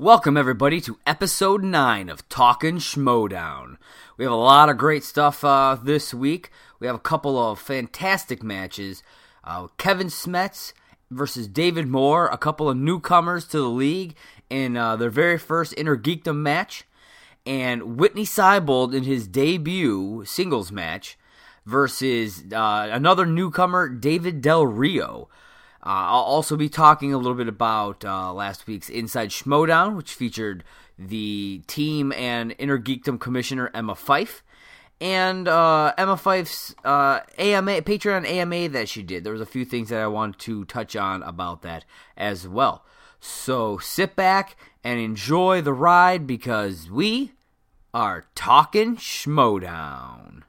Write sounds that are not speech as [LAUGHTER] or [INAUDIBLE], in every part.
Welcome, everybody, to episode 9 of Talkin' Schmoedown. We have a lot of great stuff uh, this week. We have a couple of fantastic matches. Uh, Kevin Smets versus David Moore, a couple of newcomers to the league in uh, their very first Inner Geekdom match. And Whitney Seibold in his debut singles match versus uh, another newcomer, David Del Rio. Uh, I'll also be talking a little bit about uh, last week's Inside Schmoedown, which featured the team and Inner Geekdom Commissioner Emma Fyffe, and uh, Emma Fyffe's uh, AMA Patreon AMA that she did. There was a few things that I want to touch on about that as well. So sit back and enjoy the ride because we are talking Schmoedown.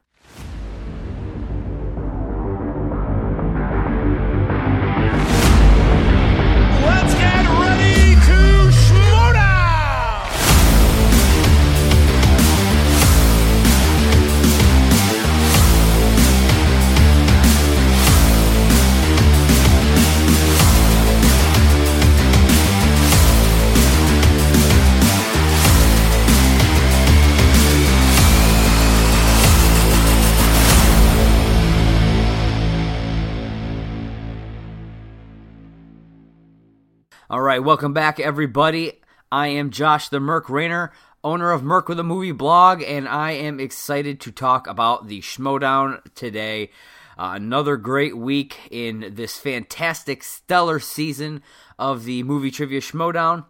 All right, welcome back, everybody. I am Josh the Merc Rayner, owner of Merc with a Movie blog, and I am excited to talk about the Schmoedown today. Uh, another great week in this fantastic, stellar season of the movie trivia Schmoedown.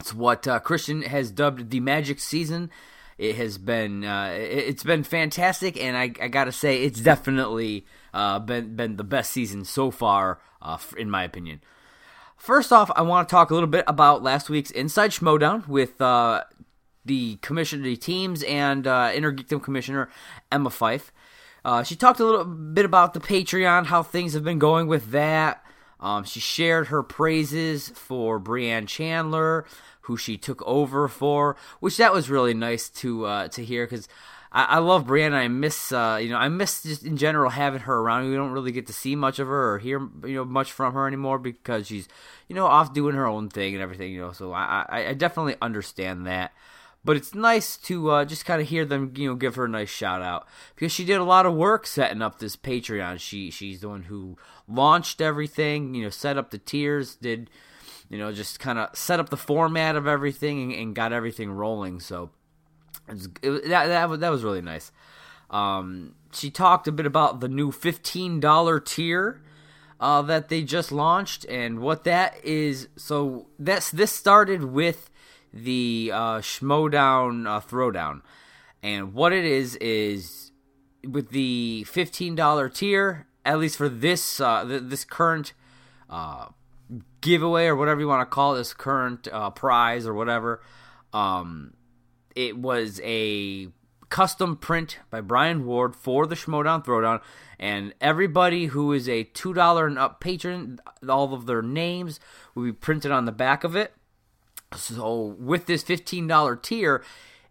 It's what uh, Christian has dubbed the Magic Season. It has been uh, it- it's been fantastic, and I, I gotta say it's definitely uh, been been the best season so far, uh, in my opinion. First off, I want to talk a little bit about last week's Inside Schmoedown with uh, the commissioner, the teams, and uh, Inner Geekdom Commissioner Emma Fyffe. Uh, she talked a little bit about the Patreon, how things have been going with that. Um, she shared her praises for Brianne Chandler, who she took over for, which that was really nice to uh, to hear because I, I love Brianna. I miss uh, you know I miss just in general having her around. We don't really get to see much of her or hear you know much from her anymore because she's you know off doing her own thing and everything. You know, so I I, I definitely understand that. But it's nice to uh, just kind of hear them, you know, give her a nice shout out because she did a lot of work setting up this Patreon. She she's the one who launched everything, you know, set up the tiers, did, you know, just kind of set up the format of everything and, and got everything rolling. So it was, it, that that was, that was really nice. Um, she talked a bit about the new fifteen dollar tier uh, that they just launched and what that is. So that's this started with the uh, Schmoedown uh, Throwdown, and what it is is with the fifteen dollar tier, at least for this uh, th- this current uh, giveaway or whatever you want to call this current uh, prize or whatever. Um, it was a custom print by Brian Ward for the Schmoedown Throwdown, and everybody who is a two dollar and up patron, all of their names will be printed on the back of it. So with this fifteen dollar tier,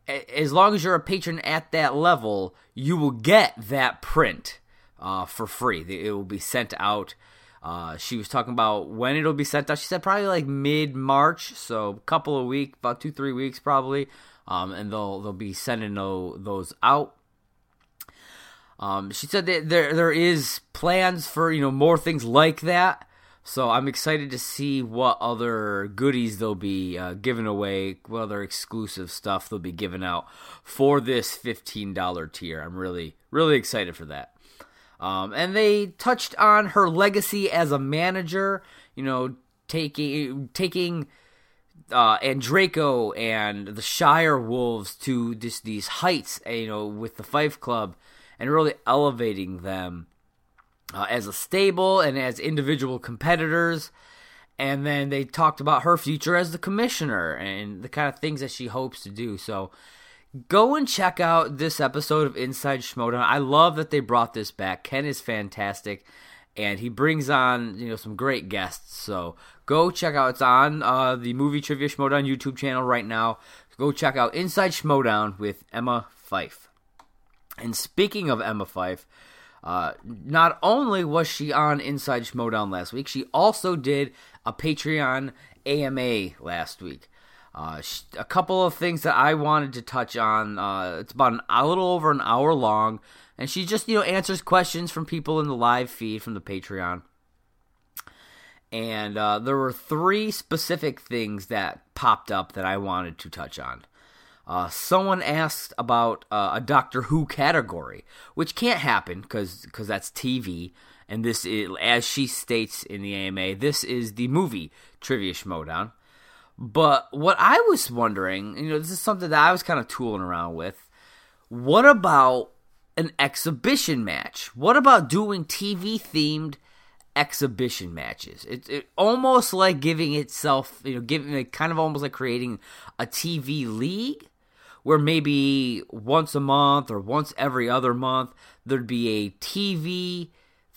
as long as you're a patron at that level, you will get that print uh, for free. It will be sent out. Uh, she was talking about when it'll be sent out. She said probably like mid March, so a couple of weeks, about two three weeks probably. Um, and they'll they'll be sending those out. Um, she said that there there is plans for you know more things like that. So I'm excited to see what other goodies they'll be uh, giving away, what other exclusive stuff they'll be giving out for this $15 tier. I'm really really excited for that. Um, and they touched on her legacy as a manager. You know, taking taking uh, and Draco and the Shire Wolves to this these heights, uh, you know, with the Fyffe Club, and really elevating them uh, as a stable and as individual competitors. And then they talked about her future as the commissioner and the kind of things that she hopes to do. So go and check out this episode of Inside Schmoedown. I love that they brought this back. Ken is fantastic, and he brings on you know some great guests. So go check out. It's on uh, the Movie Trivia Schmoedown YouTube channel right now. Go check out Inside Schmoedown with Emma Fyffe. And speaking of Emma Fyffe, uh, not only was she on Inside Schmoedown last week, she also did a Patreon AMA last week. Uh, a couple of things that I wanted to touch on. Uh, it's about an, a little over an hour long, and she just you know answers questions from people in the live feed from the Patreon. And uh, there were three specific things that popped up that I wanted to touch on. Uh, someone asked about uh, a Doctor Who category, which can't happen because because that's TV. And this is, as she states in the AMA, this is the movie Trivia Schmoedown. But what I was wondering, you know, this is something that I was kind of tooling around with. What about an exhibition match? What about doing TV themed exhibition matches? It's it, almost like giving itself, you know, giving it kind of almost like creating a TV league where maybe once a month or once every other month there'd be a TV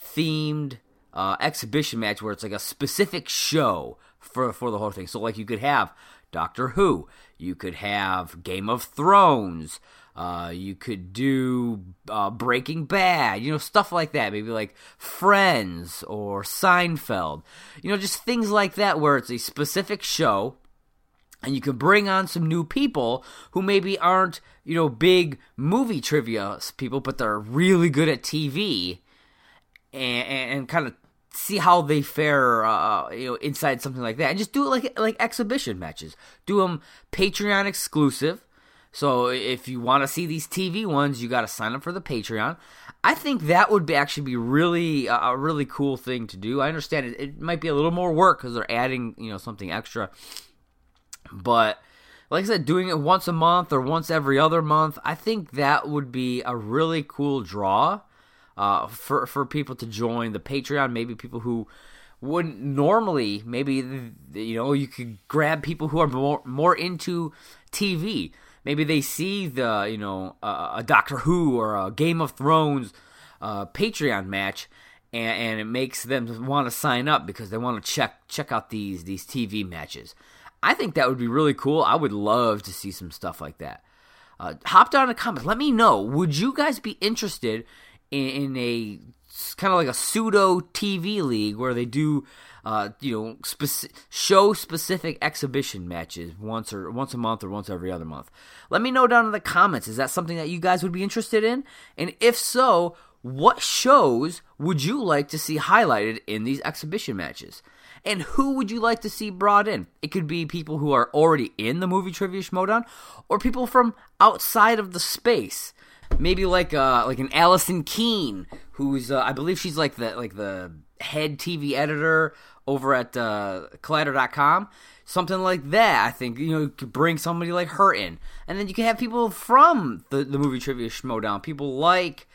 themed uh, exhibition match where it's like a specific show for for the whole thing. So like you could have Doctor Who, you could have Game of Thrones, uh, you could do uh, Breaking Bad, you know, stuff like that. Maybe like Friends or Seinfeld, you know, just things like that where it's a specific show. And you can bring on some new people who maybe aren't, you know, big movie trivia people, but they're really good at TV and, and kind of see how they fare, uh, you know, inside something like that, and just do it like like exhibition matches. Do them Patreon exclusive. So if you want to see these TV ones, you got to sign up for the Patreon. I think that would be actually be really a really cool thing to do. I understand it, it might be a little more work because they're adding you know something extra, but like I said, doing it once a month or once every other month, I think that would be a really cool draw uh, for for people to join the Patreon. Maybe people who wouldn't normally. Maybe you know you could grab people who are more more into TV. Maybe they see the you know uh, a Doctor Who or a Game of Thrones uh, Patreon match. And, and it makes them want to sign up because they want to check check out these these TV matches. I think that would be really cool. I would love to see some stuff like that. Uh, hop down in the comments. Let me know. Would you guys be interested in, in a kind of like a pseudo TV league where they do, uh, you know, speci- show specific exhibition matches once or once a month or once every other month. Let me know down in the comments. Is that something that you guys would be interested in? And if so, what shows would you like to see highlighted in these exhibition matches? And who would you like to see brought in? It could be people who are already in the movie Trivia Schmoedown, or people from outside of the space maybe like uh like an Allison Keene, who's uh, I believe she's like the like the head TV editor over at uh, Collider.com. Something like that. I think you know you could bring somebody like her in, and then you can have people from the the movie trivia Schmoedown. People like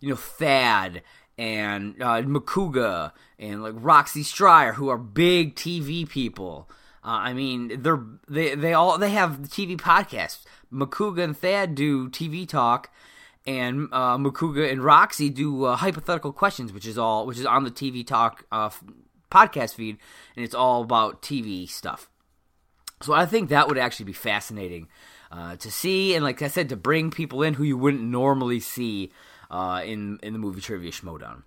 you know Thad and uh, Makuga and like Roxy Striar, who are big TV people. Uh, I mean, they're they they all they have TV podcasts. Makuga and Thad do TV talk, and uh, Makuga and Roxy do uh, hypothetical questions, which is all which is on the TV Talk uh, podcast feed, and it's all about TV stuff. So I think that would actually be fascinating uh, to see, and like I said, to bring people in who you wouldn't normally see uh, in in the movie Trivia Schmoedown.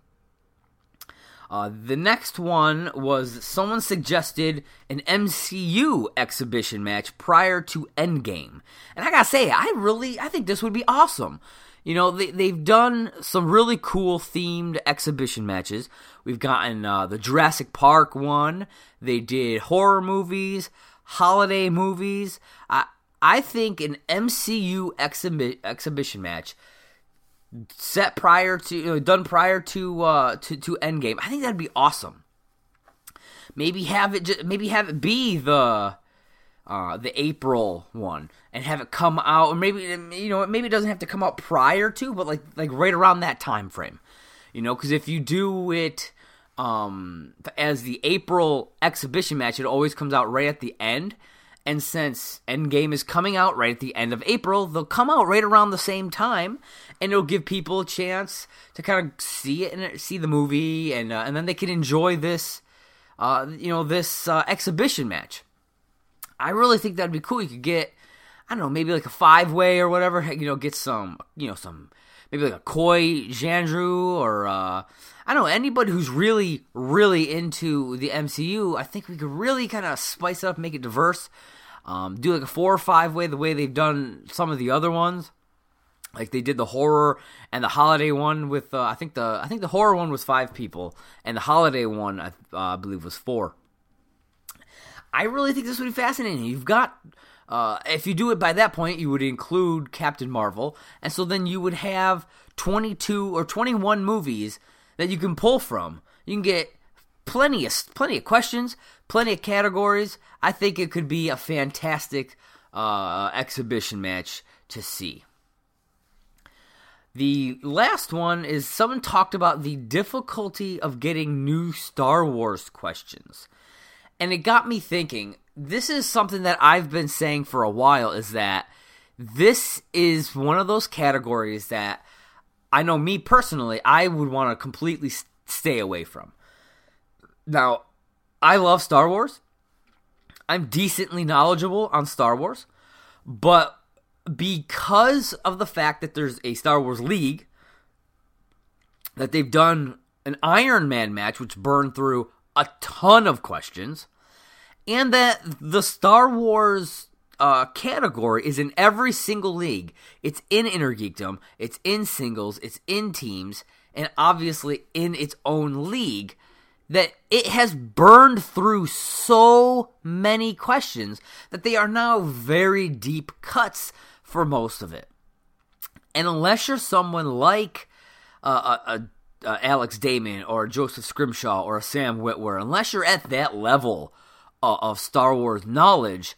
Uh, the next one was someone suggested an MCU exhibition match prior to Endgame, and I gotta say, I really I think this would be awesome. You know, they, they've done some really cool themed exhibition matches. We've gotten uh, the Jurassic Park one. They did horror movies, holiday movies. I, I think an MCU exhibi- exhibition match set prior to, you know, done prior to, uh, to, to Endgame, I think that'd be awesome. Maybe have it, just, maybe have it be the, uh, the April one and have it come out, or maybe you know maybe it doesn't have to come out prior to, but like like right around that time frame, you know, because if you do it um, as the April exhibition match, it always comes out right at the end. And since Endgame is coming out right at the end of April, they'll come out right around the same time, and it'll give people a chance to kind of see it and see the movie, and uh, and then they can enjoy this, uh, you know, this uh, exhibition match. I really think that'd be cool. You could get, I don't know, maybe like a five way or whatever. You know, get some, you know, some maybe like a Coy Jandreau or uh, I don't know anybody who's really, really into the MCU. I think we could really kind of spice it up, make it diverse. Um, do like a four or five way, the way they've done some of the other ones. Like they did the horror and the holiday one with uh, I think the I think the horror one was five people and the holiday one I uh, believe was four. I really think this would be fascinating. You've got uh, if you do it by that point, you would include Captain Marvel, and so then you would have 22 or 21 movies that you can pull from. You can get plenty of plenty of questions, plenty of categories. I think it could be a fantastic uh, exhibition match to see. The last one is someone talked about the difficulty of getting new Star Wars questions. And it got me thinking, this is something that I've been saying for a while is that this is one of those categories that I know me personally, I would want to completely stay away from. Now, I love Star Wars. I'm decently knowledgeable on Star Wars, but because of the fact that there's a Star Wars League, that they've done an Iron Man match, which burned through a ton of questions, and that the Star Wars uh, category is in every single league. It's in Intergeekdom, it's in singles, it's in teams, and obviously in its own league. That it has burned through so many questions that they are now very deep cuts for most of it. And unless you're someone like uh, a, a, a Alex Damon or Joseph Scrimshaw or Sam Witwer, unless you're at that level of, of Star Wars knowledge,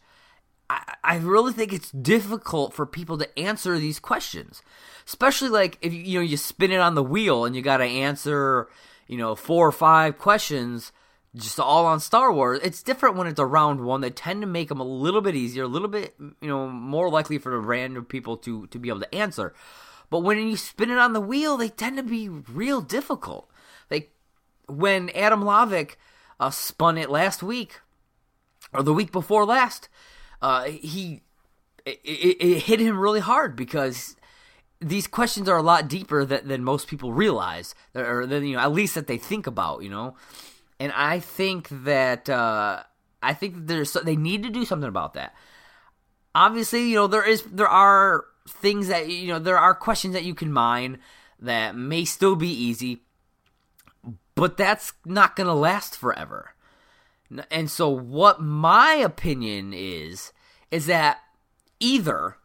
I, I really think it's difficult for people to answer these questions. Especially like if you know you spin it on the wheel and you got to answer you know four or five questions just all on Star Wars. It's different when it's a round one. They tend to make them a little bit easier, a little bit, you know, more likely for the random people to to be able to answer. But when you spin it on the wheel, they tend to be real difficult. Like when Adam Lovick uh, spun it last week or the week before last, uh, he it, it, it hit him really hard because these questions are a lot deeper than, than most people realize, or than you know, at least that they think about. You know and I think that uh, I think that there's they need to do something about that. Obviously, you know there is there are things that you know there are questions that you can mine that may still be easy, but that's not going to last forever. And so, what my opinion is is that either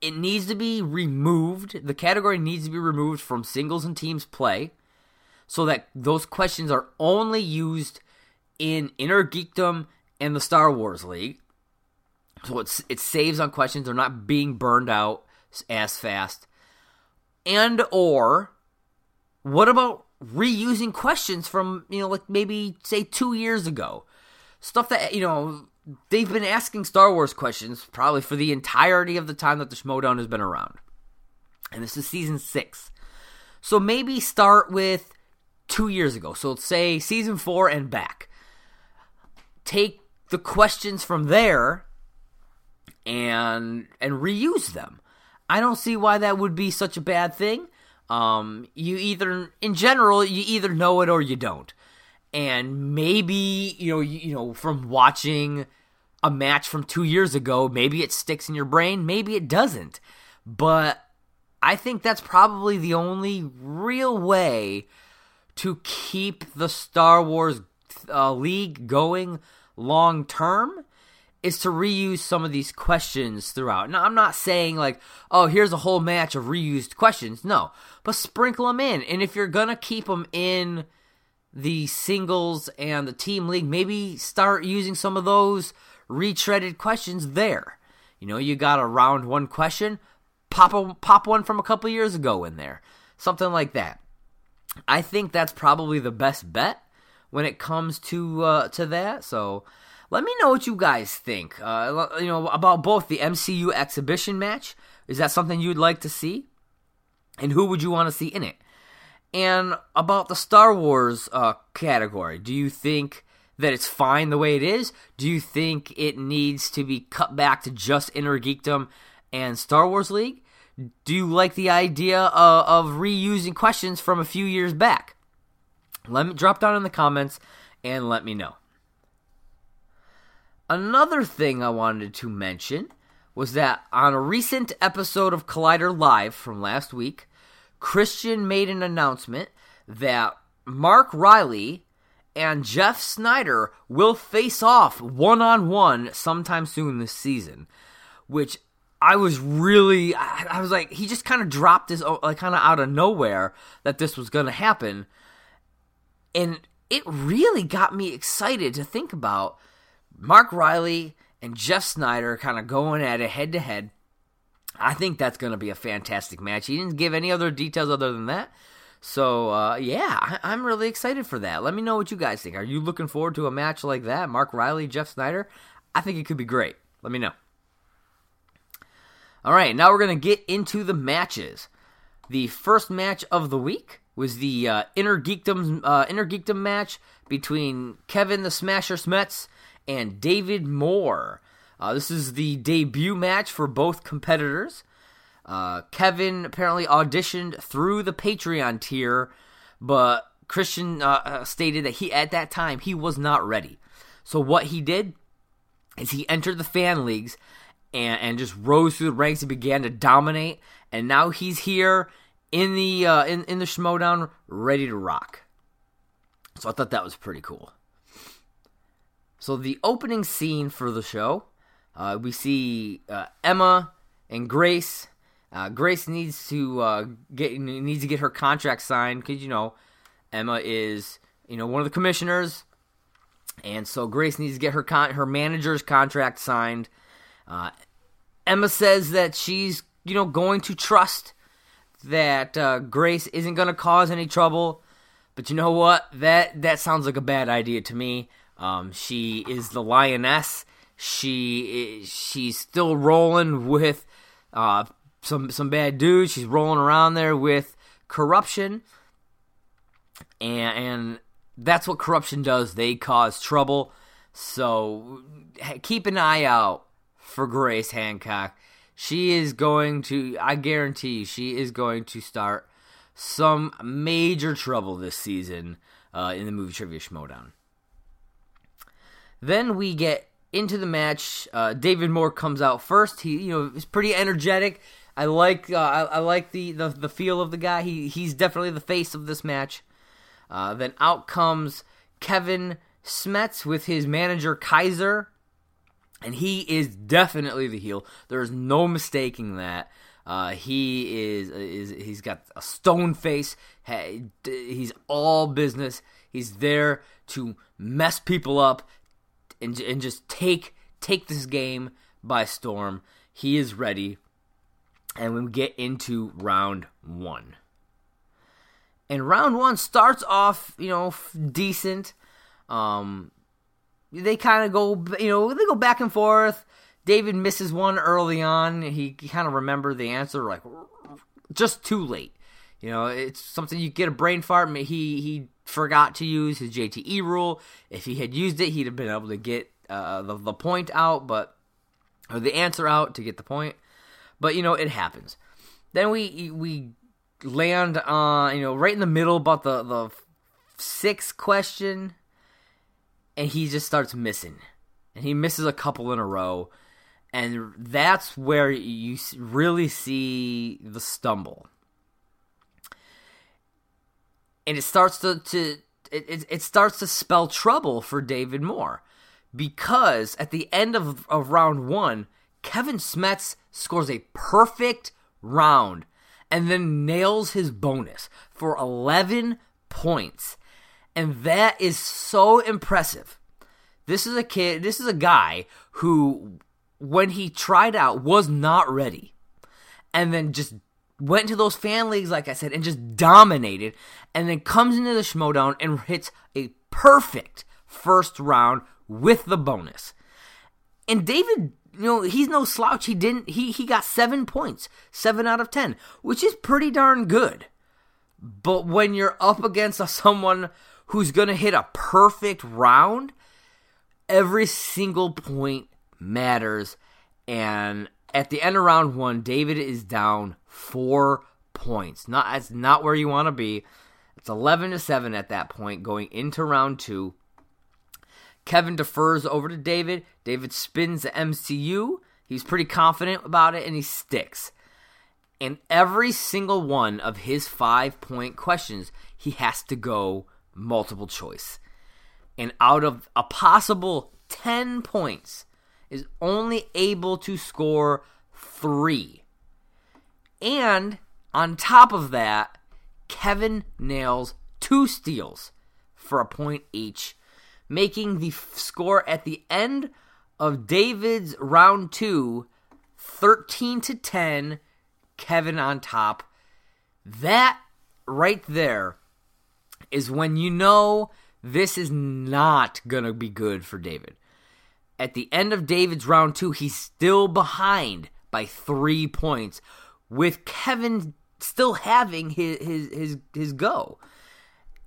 it needs to be removed, the category needs to be removed from singles and teams play so that those questions are only used in inner geekdom and the Star Wars League. So it's, it saves on questions; they're not being burned out as fast. And or what about reusing questions from you know like maybe say two years ago, stuff that you know they've been asking Star Wars questions probably for the entirety of the time that the Schmoedown has been around, and this is season six. So maybe start with two years ago. So let's say season four and back. Take the questions from there and and reuse them. I don't see why that would be such a bad thing. Um, you either, in general, you either know it or you don't, and maybe you know, you, you know, from watching a match from two years ago, maybe it sticks in your brain, maybe it doesn't. But I think that's probably the only real way to keep the Star Wars uh, League going long term is to reuse some of these questions throughout. Now, I'm not saying like, oh, here's a whole match of reused questions. No, but sprinkle them in. And if you're gonna keep them in the singles and the team league, maybe start using some of those retreaded questions there. You know, you got a round one question, pop a, pop one from a couple years ago in there, something like that. I think that's probably the best bet when it comes to uh, to that. So let me know what you guys think. Uh, you know about both the MCU exhibition match. Is that something you'd like to see? And who would you want to see in it? And about the Star Wars uh, category, do you think that it's fine the way it is? Do you think it needs to be cut back to just Innergeekdom and Star Wars League? do you like the idea of, of reusing questions from a few years back? Let me drop down in the comments and let me know. Another thing I wanted to mention was that on a recent episode of Collider Live from last week, Christian made an announcement that Mark Riley and Jeff Snyder will face off one on one sometime soon this season, which I was really, I, was like, he just kind of dropped this, oh, like, kind of out of nowhere that this was going to happen. And it really got me excited to think about Mark Riley and Jeff Snyder kind of going at it head to head. I think that's going to be a fantastic match. He didn't give any other details other than that. So, uh, yeah, I- am really excited for that. Let me know what you guys think. Are you looking forward to a match like that? Mark Riley, Jeff Snyder? I think it could be great. Let me know. All right, now we're going to get into the matches. The first match of the week was the uh, Inner Geekdom uh, Inner Geekdom match between Kevin the Smasher Smets and David Moore. Uh, this is the debut match for both competitors. Uh, Kevin apparently auditioned through the Patreon tier, but Christian uh, uh, stated that he at that time he was not ready. So what he did is he entered the fan leagues and, and just rose through the ranks and began to dominate. And now he's here in the uh, in in the Schmoedown, ready to rock. So I thought that was pretty cool. So the opening scene for the show, uh, we see uh, Emma and Grace. Uh, Grace needs to uh, get needs to get her contract signed because you know Emma is you know one of the commissioners, and so Grace needs to get her con- her manager's contract signed. Uh, Emma says that she's you know going to trust that uh, Grace isn't going to cause any trouble. But you know what? That that sounds like a bad idea to me. Um, she is the lioness. She she's still rolling with uh, some some bad dudes. She's rolling around there with corruption, and and that's what corruption does. They cause trouble. So keep an eye out for Grace Hancock. She is going to, I guarantee, you, she is going to start some major trouble this season uh, in the movie Trivia Schmoedown. Then we get into the match. Uh, David Moore comes out first. He, you know, is pretty energetic. I like, uh, I, I, like the, the the feel of the guy. He he's definitely the face of this match. Uh, then out comes Kevin Smets with his manager Kaiser, and he is definitely the heel. There's no mistaking that. Uh, he is is he's got a stone face. He's all business. He's there to mess people up and and just take take this game by storm. He is ready, and we get into round one. And round one starts off, you know, decent. Um, they kind of go, you know, they go back and forth. David misses one early on. He kind of remembered the answer like just too late. You know, it's something you get a brain fart. He he forgot to use his JTE rule. If he had used it, he'd have been able to get uh, the the point out, but or the answer out to get the point. But you know, it happens. Then we we land on you know right in the middle about the the sixth question, and he just starts missing, and he misses a couple in a row and that's where you really see the stumble and it starts to, to it, it starts to spell trouble for david moore because at the end of, of round one kevin smets scores a perfect round and then nails his bonus for 11 points. And that is so impressive. This is a kid this is a guy who when he tried out was not ready. And then just went to those fan leagues like i said and just dominated and then comes into the schmoedown and hits a perfect first round with the bonus and david you know he's no slouch he didn't he he got seven points seven out of ten which is pretty darn good but when you're up against someone who's gonna hit a perfect round every single point matters. And at the end of round one, David is down four points. Not that's not where you want to be. It's eleven to seven at that point, going into round two. Kevin defers over to David. David spins the MCU. He's pretty confident about it and he sticks. And every single one of his five point questions, he has to go multiple choice. And out of a possible 10 points, is only able to score three. And on top of that, Kevin nails two steals for a point each, making the f- score at the end of David's round two 13 to 10, Kevin on top. That right there is when you know this is not going to be good for David. At the end of David's round two, he's still behind by three points, with Kevin still having his his his, his go.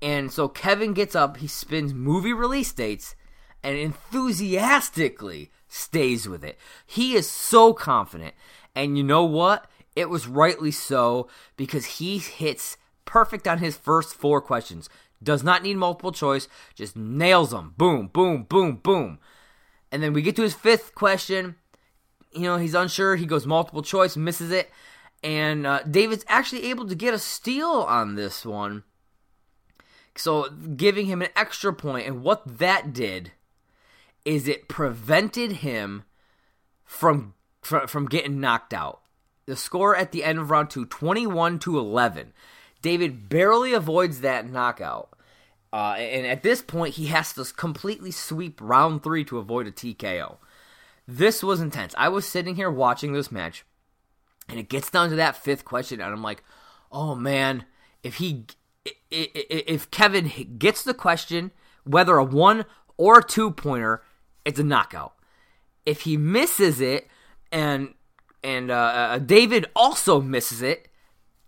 And so Kevin gets up, he spins movie release dates, and enthusiastically stays with it. He is so confident. And you know what? It was rightly so because he hits perfect on his first four questions. Does not need multiple choice, just nails them. Boom, boom, boom, boom. And then we get to his fifth question. You know, he's unsure. He goes multiple choice, misses it. And uh, David's actually able to get a steal on this one. So giving him an extra point. And what that did is it prevented him from, from, from getting knocked out. The score at the end of round two, 21 to 11. David barely avoids that knockout. Uh, and at this point, he has to completely sweep round three to avoid a TKO. This was intense. I was sitting here watching this match, and it gets down to that fifth question, and I'm like, oh man, if he, if Kevin gets the question, whether a one or a two pointer, it's a knockout. If he misses it, and and uh, uh, David also misses it,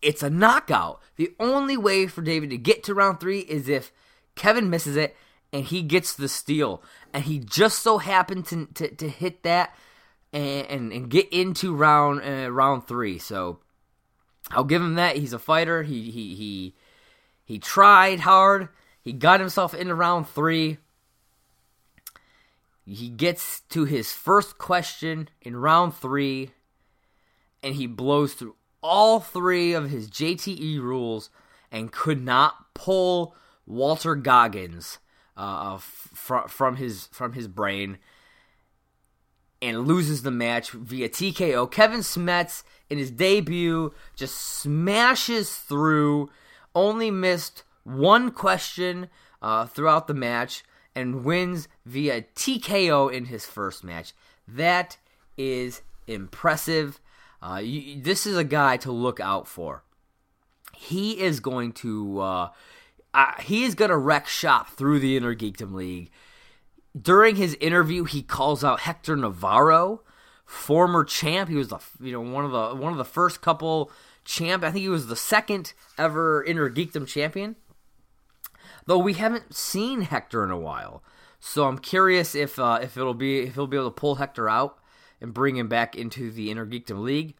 it's a knockout. The only way for David to get to round three is if Kevin misses it and he gets the steal. And he just so happened to, to, to hit that and, and, and, get into round uh, round three. So I'll give him that. He's a fighter. He he he he tried hard. He got himself into round three. He gets to his first question in round three, and he blows through all three of his JTE rules and could not pull Walton Goggins uh, fr- from his from his brain and loses the match via TKO. Kevin Smets in his debut just smashes through, only missed one question uh, throughout the match, and wins via TKO in his first match. That is impressive. Uh, you, this is a guy to look out for. He is going to. Uh, uh, he is going to wreck shop through the Inner Geekdom League. During his interview, he calls out Hector Navarro, former champ. He was the you know one of the one of the first couple champ. I think he was the second ever Inner Geekdom champion. Though we haven't seen Hector in a while, so I'm curious if uh, if it'll be if he'll be able to pull Hector out and bring him back into the Inner Geekdom League.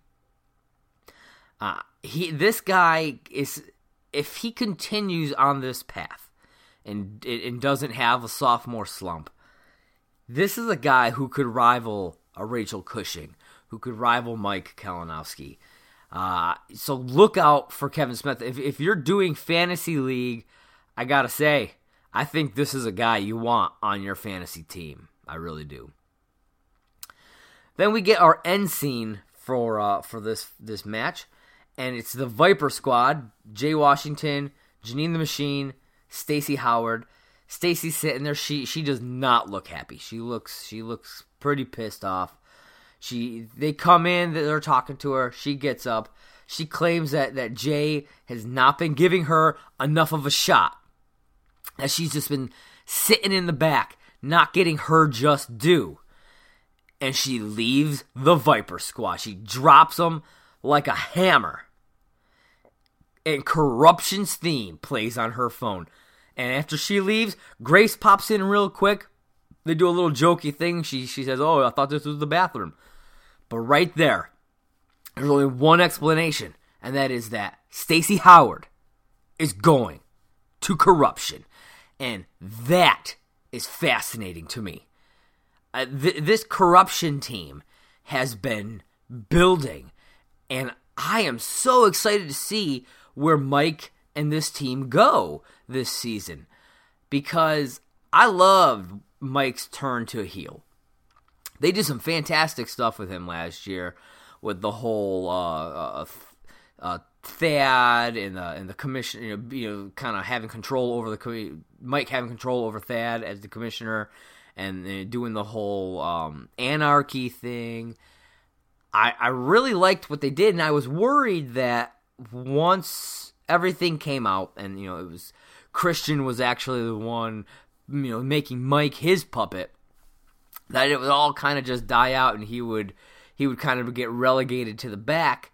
Uh, he this guy is if he continues on this path and and doesn't have a sophomore slump, this is a guy who could rival a Rachel Cushing, who could rival Mike Kalinowski. Uh, so look out for Kevin Smith. If, if you're doing fantasy league, I gotta say, I think this is a guy you want on your fantasy team. I really do. Then we get our end scene for uh, for this this match and it's the Viper Squad: Jay Washington, Janine the Machine, Stacy Howard. Stacy's sitting there. She she does not look happy. She looks she looks pretty pissed off. She they come in. They're talking to her. She gets up. She claims that that Jay has not been giving her enough of a shot. That she's just been sitting in the back, not getting her just due. And she leaves the Viper Squad. She drops them like a hammer. And Corruption's theme plays on her phone. And after she leaves, Grace pops in real quick. They do a little jokey thing. She she says, "Oh, I thought this was the bathroom." But right there, there's only one explanation, and that is that Stacy Howard is going to corruption. And that is fascinating to me. Uh, th- this corruption team has been building, and I am so excited to see where Mike and this team go this season because I love Mike's turn to a heel. They did some fantastic stuff with him last year with the whole uh, uh, uh, Thad and the and the commission, you know, you know kind of having control over the Mike having control over Thad as the commissioner, and uh, doing the whole um, anarchy thing. I I really liked what they did, and I was worried that once everything came out, and you know it was Christian was actually the one, you know, making Mike his puppet, that it would all kind of just die out, and he would he would kind of get relegated to the back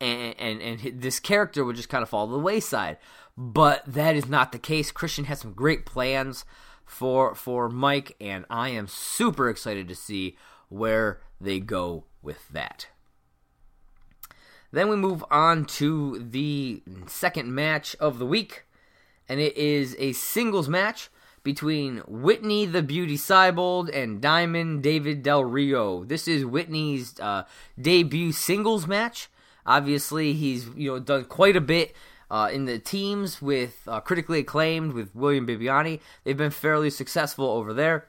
and, and and this character would just kind of fall to the wayside. But that is not the case. Christian has some great plans for for Mike, and I am super excited to see where they go with that. Then we move on to the second match of the week, and it is a singles match between Whitney the Beauty Seibold and Diamond David Del Rio. This is Whitney's uh, debut singles match. Obviously, he's you know done quite a bit uh, in the teams with uh, critically acclaimed with William Bibbiani. They've been fairly successful over there.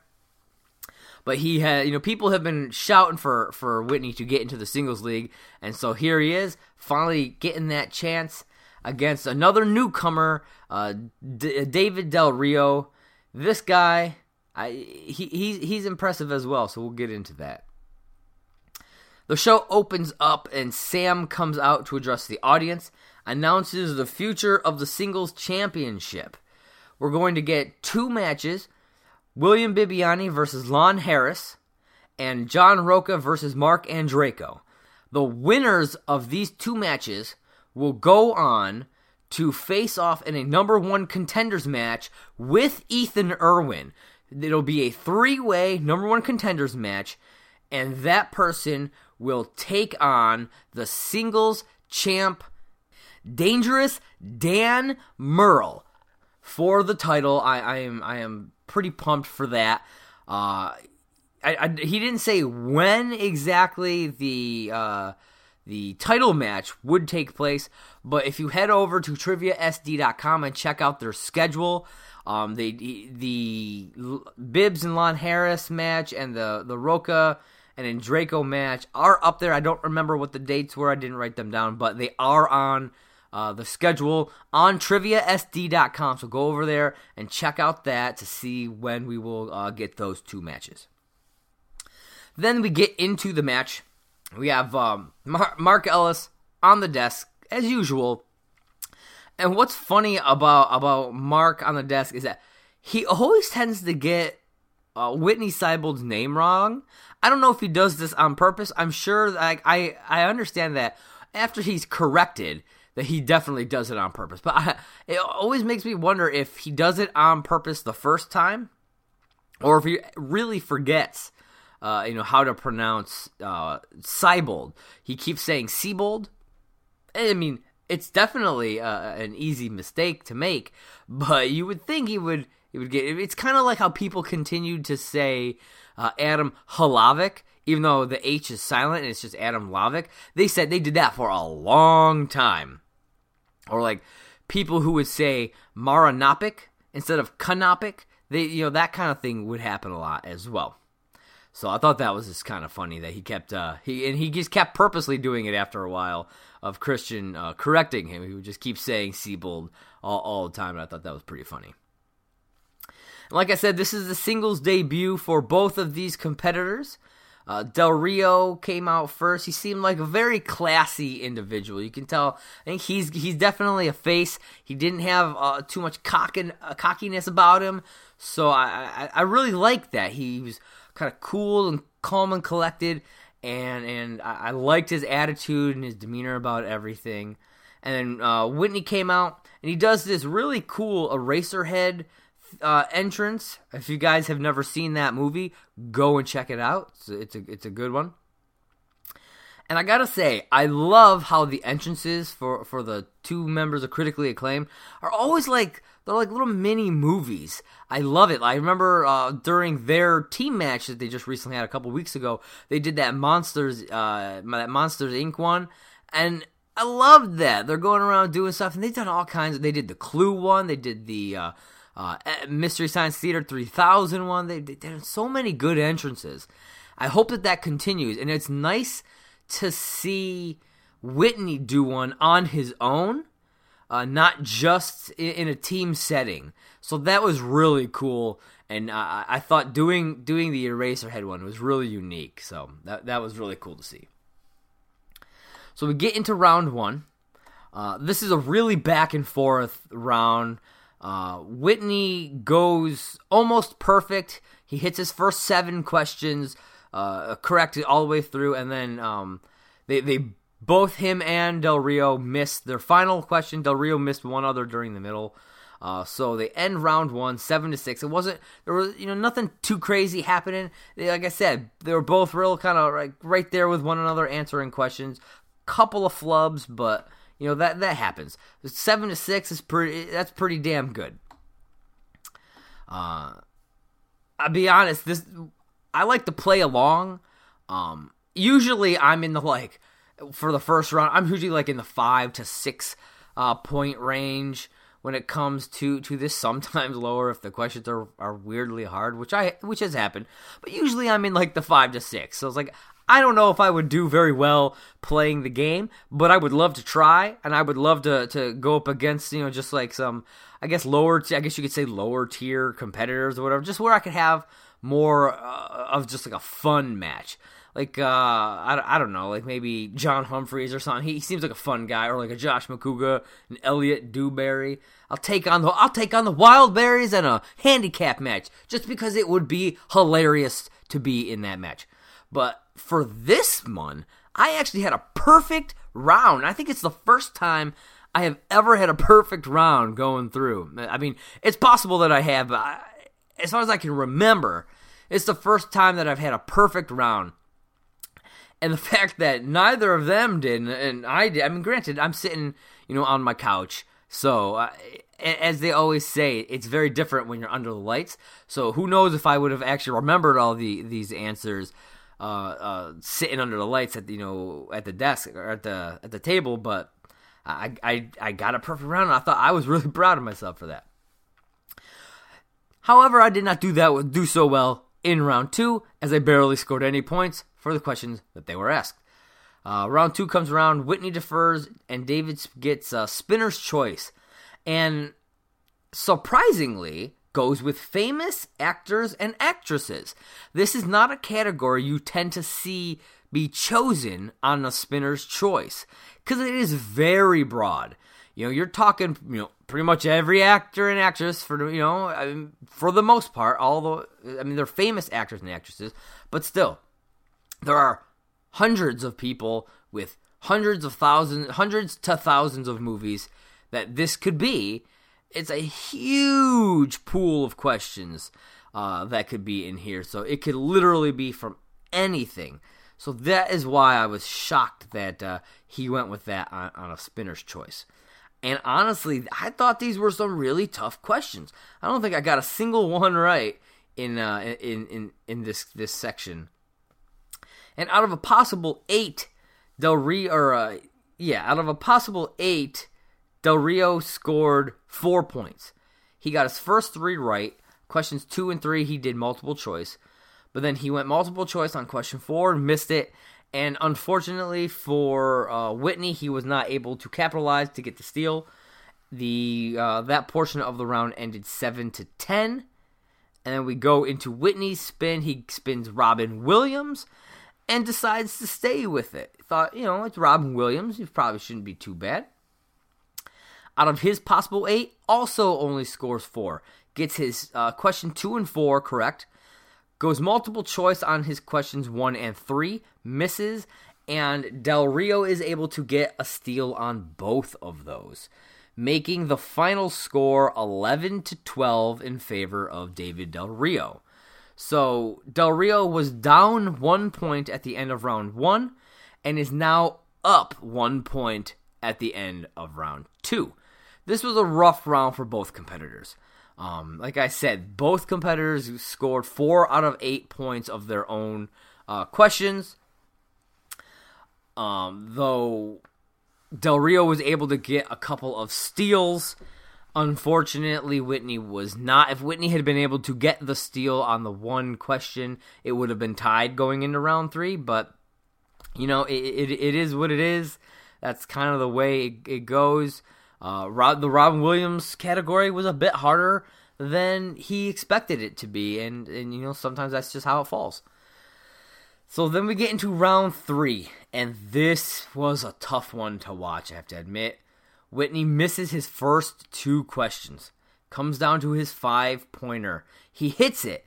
But he had, you know, people have been shouting for for Whitney to get into the singles league, and so here he is, finally getting that chance against another newcomer, uh, D- David Del Rio. This guy, I he he's he's impressive as well. So we'll get into that. The show opens up and Sam comes out to address the audience, announces the future of the singles championship. We're going to get two matches William Bibbiani versus Lon Harris, and John Rocha versus Mark Andreyko. The winners of these two matches will go on to face off in a number one contenders match with Ethan Erwin. It'll be a three way number one contenders match, and that person will take on the singles champ, Dangerous Dan Murrell, for the title. I, I am I am pretty pumped for that. Uh, I, I, he didn't say when exactly the uh, the title match would take place, but if you head over to triviasd.com and check out their schedule, um, they the Bibbs and Lon Harris match and the the Rocha and Draco match are up there. I don't remember what the dates were. I didn't write them down, but they are on uh, the schedule on triviasd.com. So go over there and check out that to see when we will uh, get those two matches. Then we get into the match. We have um, Mar- Mark Ellis on the desk as usual. And what's funny about about Mark on the desk is that he always tends to get uh, Whitney Seibold's name wrong. I don't know if he does this on purpose. I'm sure I, I, I understand that after he's corrected that he definitely does it on purpose. But I, it always makes me wonder if he does it on purpose the first time or if he really forgets uh, you know how to pronounce uh, Seibold. He keeps saying Seabold. I mean, it's definitely uh, an easy mistake to make, but you would think he would he would get. It's kind of like how people continued to say uh, Adam Hlavik, even though the H is silent and it's just Adam Lavik. They said they did that for a long time. Or like people who would say Maranopic instead of Kanopik. They, you know, that kind of thing would happen a lot as well. So I thought that was just kind of funny that he kept uh, he and he just kept purposely doing it after a while of Christian uh, correcting him. He would just keep saying Seabold all, all the time, and I thought that was pretty funny. Like I said, this is the singles debut for both of these competitors. Uh, Del Rio came out first. He seemed like a very classy individual. You can tell. I think he's he's definitely a face. He didn't have uh, too much cockin, uh, cockiness about him, so I, I, I really like that. He was kind of cool and calm and collected, and and I, I, liked his attitude and his demeanor about everything. And then uh, Whitney came out, and he does this really cool Eraserhead uh, entrance. If you guys have never seen that movie, go and check it out. It's a, it's a, it's a good one. And I gotta say, I love how the entrances for for the two members of critically acclaimed are always like they're like little mini movies. I love it. I remember uh, during their team match that they just recently had a couple weeks ago, they did that Monsters uh, that Monsters Inc. one, and I loved that. They're going around doing stuff, and they've done all kinds. of... They did the Clue one. They did the uh, uh, Mystery Science Theater 3000 one. They, they did so many good entrances. I hope that that continues, and it's nice to see Witney do one on his own, uh, not just in, in, a team setting. So that was really cool, and uh, I thought doing doing the Eraserhead one was really unique. So that that was really cool to see. So we get into round one. Uh, this is a really back and forth round. Uh, Witney goes almost perfect. He hits his first seven questions uh, corrected all the way through, and then um, they they both him and Del Rio missed their final question. Del Rio missed one other during the middle. Uh, so they end round one, seven to six. It wasn't there was you know nothing too crazy happening. They, like I said, they were both real kind of like right there with one another answering questions. Couple of flubs, but you know that that happens. Seven to six is pretty. That's pretty damn good. Uh, I'll be honest. This I like to play along. Um, usually I'm in the like for the first round. I'm usually like in the five to six uh, point range when it comes to to this. Sometimes [LAUGHS] lower if the questions are, are weirdly hard, which I which has happened. But usually I'm in like the five to six. So it's like I don't know if I would do very well playing the game, but I would love to try, and I would love to to go up against you know just like some I guess lower I guess you could say lower tier competitors or whatever, just where I could have more uh, of just like a fun match. Like uh, I, I don't know, like maybe John Humphreys or something. He, he seems like a fun guy, or like a Josh Macuga, an Elliot Dewberry. I'll take on the I'll take on the Wild Berries in a handicap match just because it would be hilarious to be in that match. But for this one, I actually had a perfect round. I think it's the first time I have ever had a perfect round going through. I mean, it's possible that I have, but I, as far as I can remember, it's the first time that I've had a perfect round. And the [LAUGHS] fact that neither of them did, and I did, I mean, granted, I'm sitting, you know, on my couch. So, uh, as they always say, it's very different when you're under the lights. So, who knows if I would have actually remembered all the these answers uh, uh, sitting under the lights at the, you know at the desk or at the at the table. But I I I got a perfect round. And I thought I was really [LAUGHS] proud of myself for that. However, I did not do that do so well in round two, as I barely scored any points for the questions that they were asked. Uh, round two comes around, Witney defers, and David gets uh, spinner's choice, and surprisingly goes with famous actors and actresses. This is not a category you tend to see be chosen on a spinner's choice because it is very broad. You know, you're talking, you know, pretty much every actor and actress for you know, I mean, for the most part, although I mean, they're famous actors and actresses, but still, there are hundreds of people with hundreds of thousands, hundreds to thousands of movies that this could be. It's a huge pool of questions uh, that could be in here, so it could literally be from anything. So that is why I was shocked that uh, he went with that on, on a spinner's choice. And honestly, I thought these were some really tough questions. I don't think I got a single [LAUGHS] one right in uh, in in in this this section. And out of a possible eight, Del Rio, or uh, yeah, out of a possible eight, Del Rio scored four points. He got his first three right. Questions two and three, he did multiple choice, but then he went multiple choice on question four and missed it. And unfortunately for uh, Witney, he was not able to capitalize to get the steal. The uh, that portion of the round ended seven to ten, and then we go into Witney's spin. He spins Robin Williams and decides to stay with it. Thought you know it's Robin Williams. He probably shouldn't be too bad. Out of his possible eight, also only scores four. Gets his uh, question two and four correct goes multiple choice on his questions one and three, misses, and Del Rio is able to get a steal on both of those, making the final score 11 to 12 in favor of David Del Rio. So Del Rio was down one point at the end of round one, and is now up one point at the end of round two. This was a rough round for both competitors. Um, like I said, both competitors scored four out of eight points of their own uh, questions. Um, though Del Rio was able to get a couple of steals. Unfortunately, Witney was not. If Witney had been able to get the steal on the one question, it would have been tied going into round three. But you know, it it, it is what it is. That's kind of the way it, it goes. Uh, Rob, the Robin Williams category was a bit harder than he expected it to be, and and you know sometimes that's just how it falls. So then we get into round three, and this was a tough one to watch. I have to admit, Witney misses his first two questions. Comes down to his five pointer. He hits it,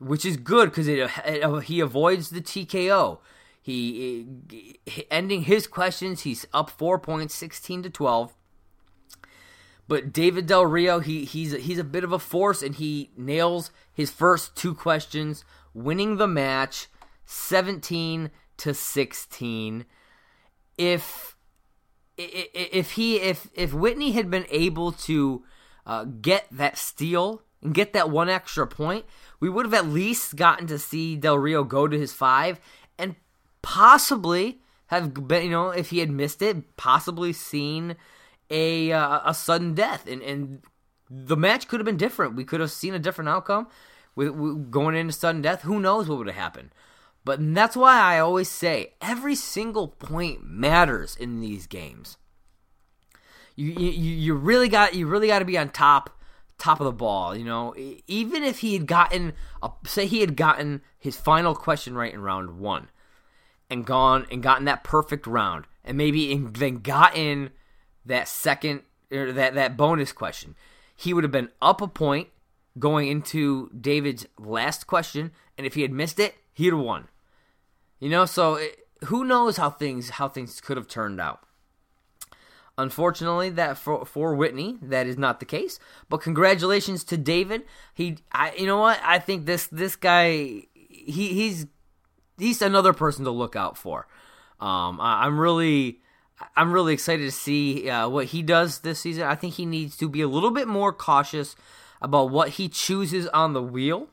which is good because it, it, he avoids the TKO. He, he ending his questions. He's up four points, sixteen to twelve. But David Del Rio, he he's he's a bit of a force, and he nails his first two questions, winning the match, seventeen to sixteen. If if he if if Witney had been able to uh, get that steal and get that one extra point, we would have at least gotten to see Del Rio go to his five and possibly have been you know if he had missed it, possibly seen a uh, a sudden death, and and the match could have been different. We could have seen a different outcome with, with going into sudden death. Who knows what would have happened? But that's why I always say every single point matters in these games. You you, you really got you really got to be on top top of the ball. You know, even if he had gotten a, say he had gotten his final question right in round one, and gone and gotten that perfect round, and maybe in, then gotten that second or that that bonus question, he would have been up a point going into David's last question, and if he had missed it, he'd have won. You know, so it, who knows how things how things could have turned out. Unfortunately, that for for Witney, that is not the case. But congratulations to David. He, I, you know what? I think this this guy, he he's he's another person to look out for. Um, I, I'm really I'm really excited to see uh, what he does this season. I think he needs to be a little bit more cautious about what he chooses on the wheel.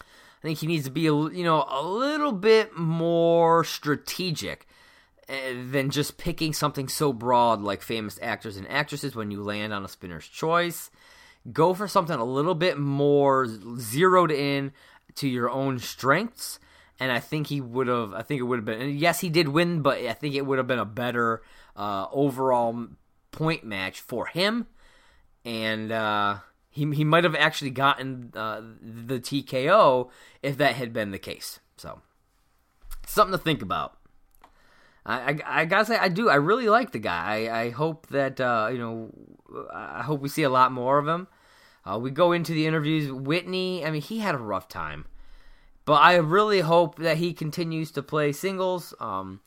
I think he needs to be a, you know a little bit more strategic uh, than just picking something so broad like famous actors and actresses when you land on a spinner's choice. Go for something a little bit more zeroed in to your own strengths and I think he would have. I think it would have been. yes, he did win, but I think it would have been a better uh, overall point match for him, and uh, he he might have actually gotten uh, the TKO if that had been the case. So something to think about. I, I, I, gotta say I do I really like the guy. I, I hope that uh, you know I hope we see a lot more of him. Uh, we go into the interviews. Witney, I mean, he had a rough time. But I really hope that he continues to play singles. Um,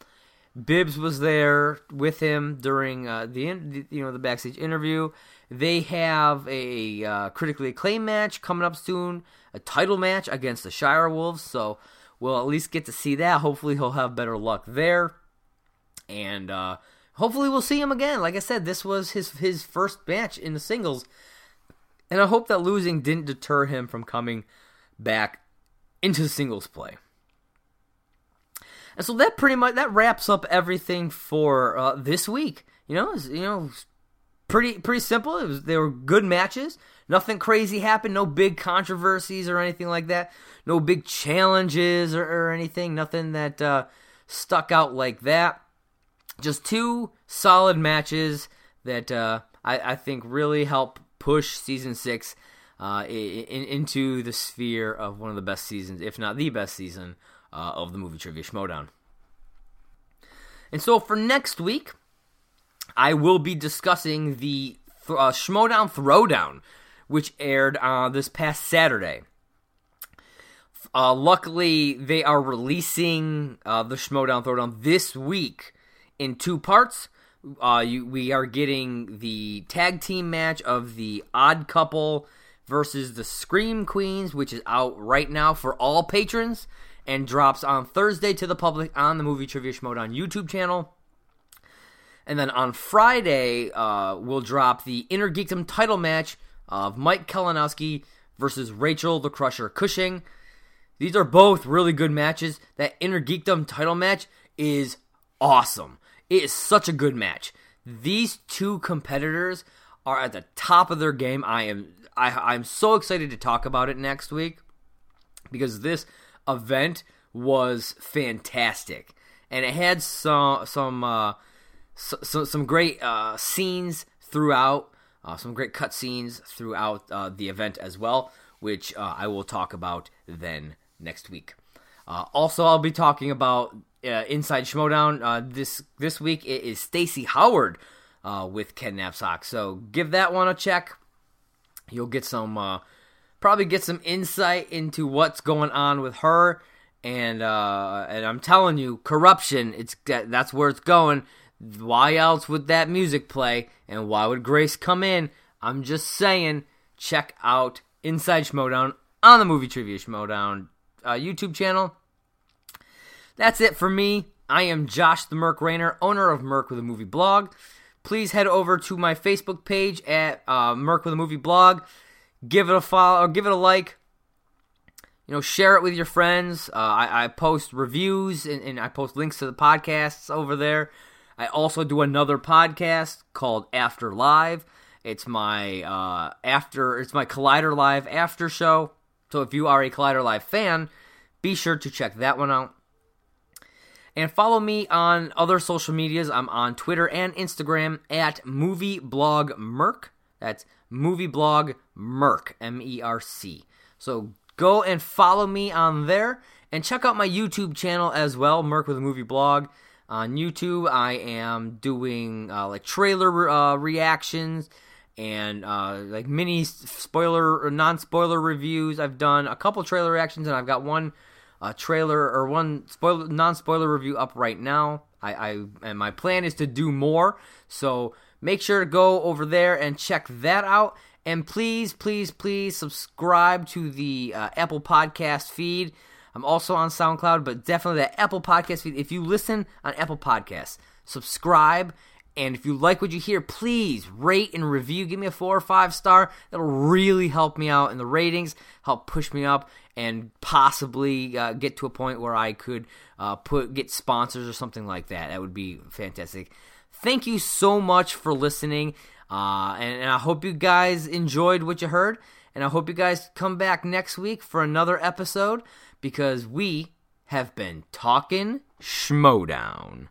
Bibbs was there with him during uh, the you know the backstage interview. They have a uh, critically acclaimed match coming up soon, a title match against the Shire Wolves. So we'll at least get to see that. Hopefully he'll have better luck there, and uh, hopefully we'll see him again. Like I said, this was his his first match in the singles, and I hope that losing didn't deter him from coming back into singles play. And so that pretty much that wraps up everything for uh, this week. You know, was, you know, pretty pretty simple. It was they were good matches. Nothing crazy happened. No big controversies or anything like that. No big challenges or, or anything. Nothing that uh, stuck out like that. Just two solid matches that uh, I, I think really help push season six uh, in, into the sphere of one of the best seasons, if not the best season, uh, of the movie Trivia Schmoedown. And so for next week, I will be discussing the th- uh, Schmoedown Throwdown, which aired uh, this past Saturday. Uh, luckily, they are releasing uh, the Schmoedown Throwdown this week in two parts. Uh, you, we are getting the tag team match of the Odd Couple versus the Scream Queens, which is out right now for all patrons. and drops on Thursday to the public on the Movie Trivia Schmoedown YouTube channel. And then on Friday, uh, we'll drop the Inner Geekdom title match of Mike Kalinowski versus Rachel the Crusher Cushing. These are both really good matches. That Inner Geekdom title match is awesome. It is such a good match. These two competitors are at the top of their game. I am I, I'm so excited to talk about it next week because this event was fantastic and it had some some uh, so, some great uh, scenes throughout, uh, some great cut scenes throughout uh, the event as well, which uh, I will talk about then next week. Uh, also, I'll be talking about uh, Inside Schmoedown this this week. It is Stacy Howard with Ken Napzok, so give that one a check. You'll get some probably get some insight into what's going on with her and uh, and I'm telling you, corruption. It's that's where it's going. Why else would that music play? And why would Grace come in? I'm just saying, check out Inside Schmoedown on the Movie Trivia Schmoedown uh, YouTube channel. That's it for me. I am Josh the Merc Rainer, owner of Merc with a Movie Blog. Please head over to my Facebook page at uh, Merc with a Movie Blog. Give it a follow or give it a like. You know, share it with your friends. Uh, I, I, post reviews and, and I post links to the podcasts over there. I also do another podcast called After Live. It's my uh, after it's my Collider Live after show. So if you are a Collider Live fan, be sure to check that one out. And follow me on other social medias. I'm on Twitter and Instagram at Movie Blog Merc. That's Movie Blog Merc M E R C. So go and follow me on there and check out my YouTube channel as well, Merc with a Movie Blog on YouTube. I am doing uh, like trailer uh, reactions and uh, like mini spoiler or non spoiler reviews. I've done a couple trailer reactions and I've got one uh, trailer or one spoiler non spoiler review up right now. I, I and my plan is to do more. So make sure to go over there and check that out. And please, please, please subscribe to the uh, Apple Podcast feed. I'm also on SoundCloud, but definitely the Apple Podcast feed. If you listen on Apple Podcasts, subscribe. And if you like what you hear, please rate and review. Give me a four or five star. That'll really help me out in the ratings, help push me up, and possibly uh, get to a point where I could uh, put get sponsors or something like that. That would be fantastic. Thank you so much for listening, uh, and, and I hope you guys enjoyed what you heard. And I hope you guys come back next week for another episode because we have been talking Schmoedown.